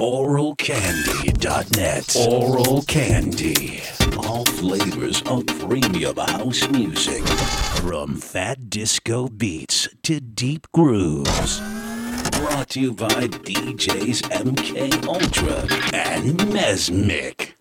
oralcandy.net. Oral Candy. All flavors of premium house music. From fat disco beats to deep grooves. Brought to you by DJs MK Ultra and Mesmic.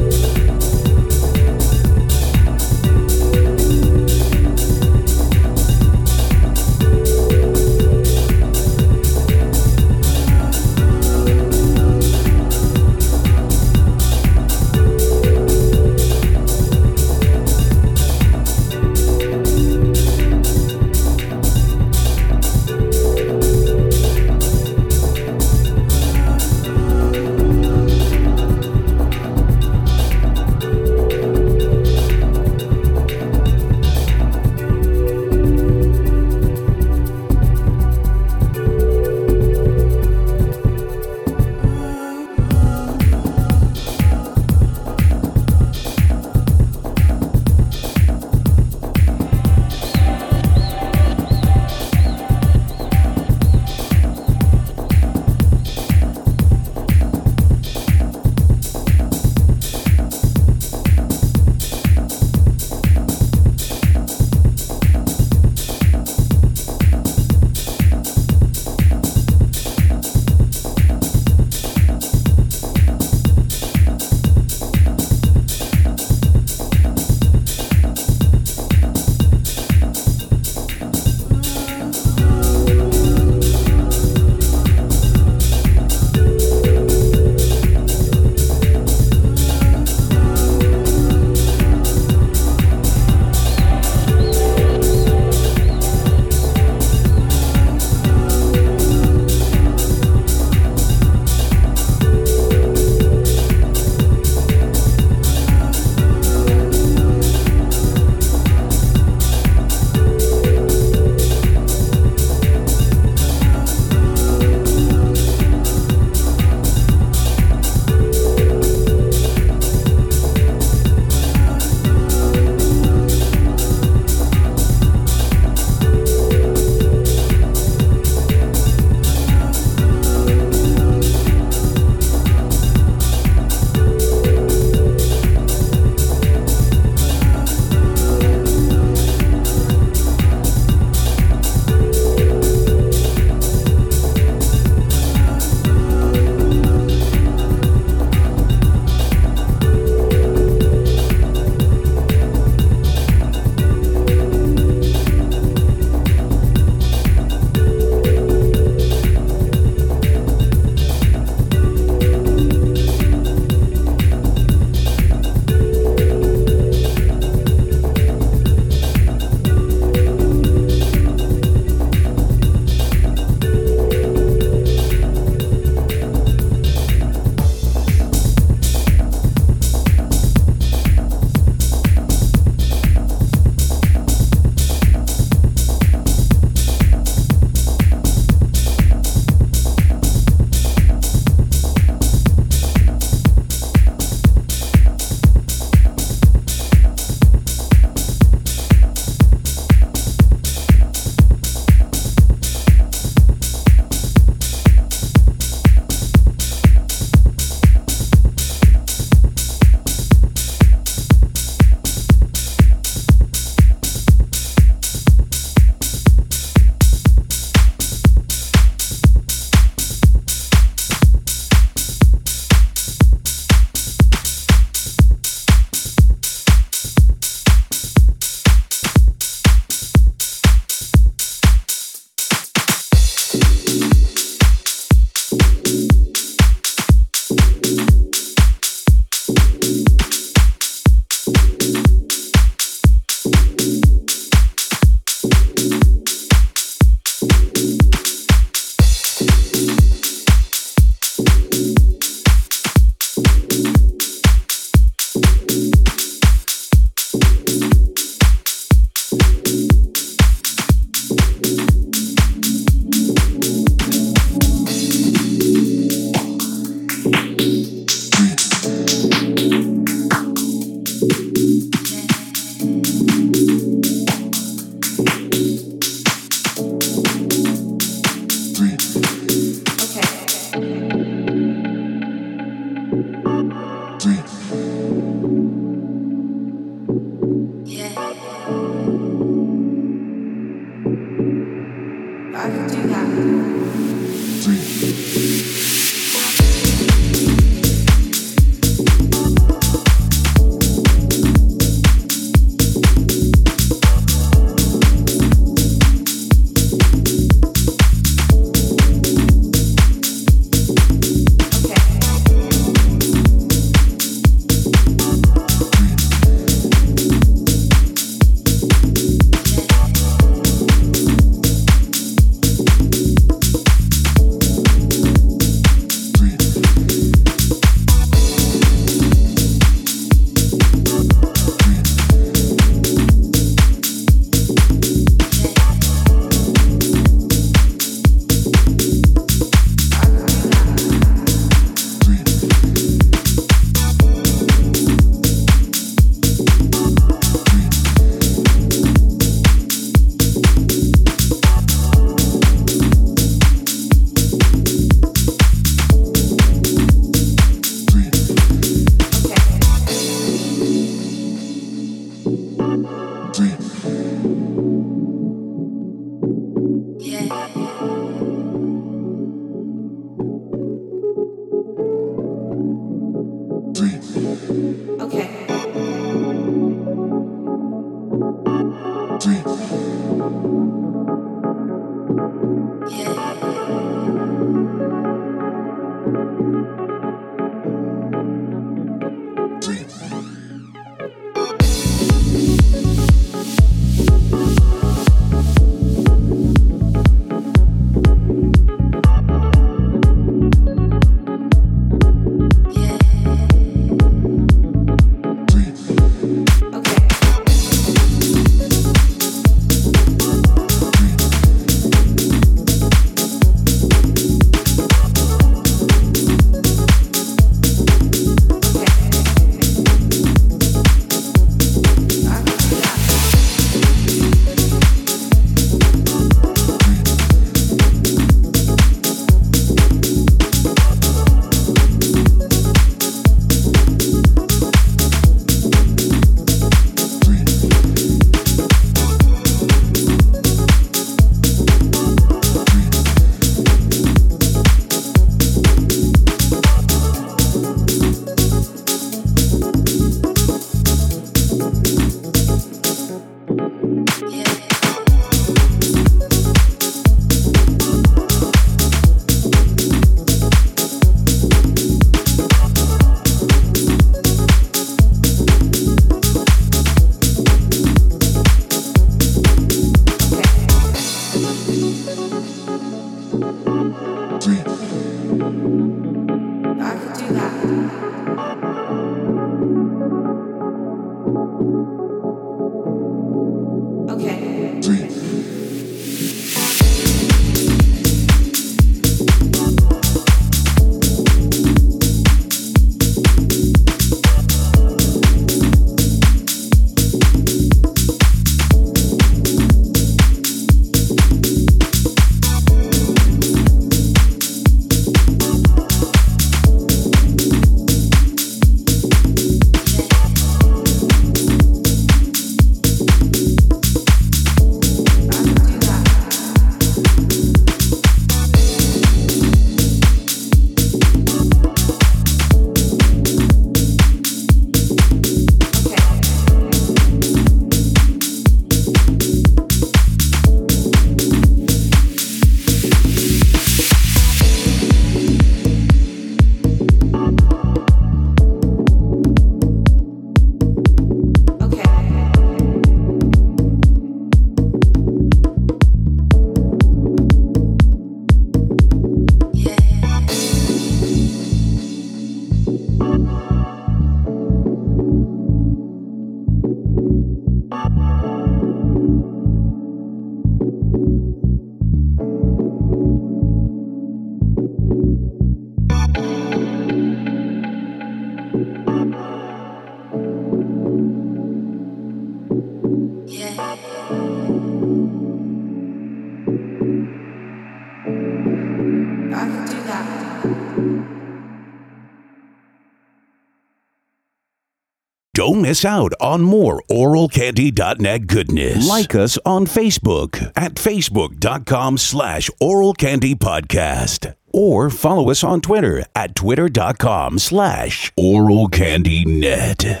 Miss out on more oralcandy.net goodness. Like us on Facebook at facebook.com slash oralcandypodcast. Or follow us on Twitter at twitter.com slash oralcandynet.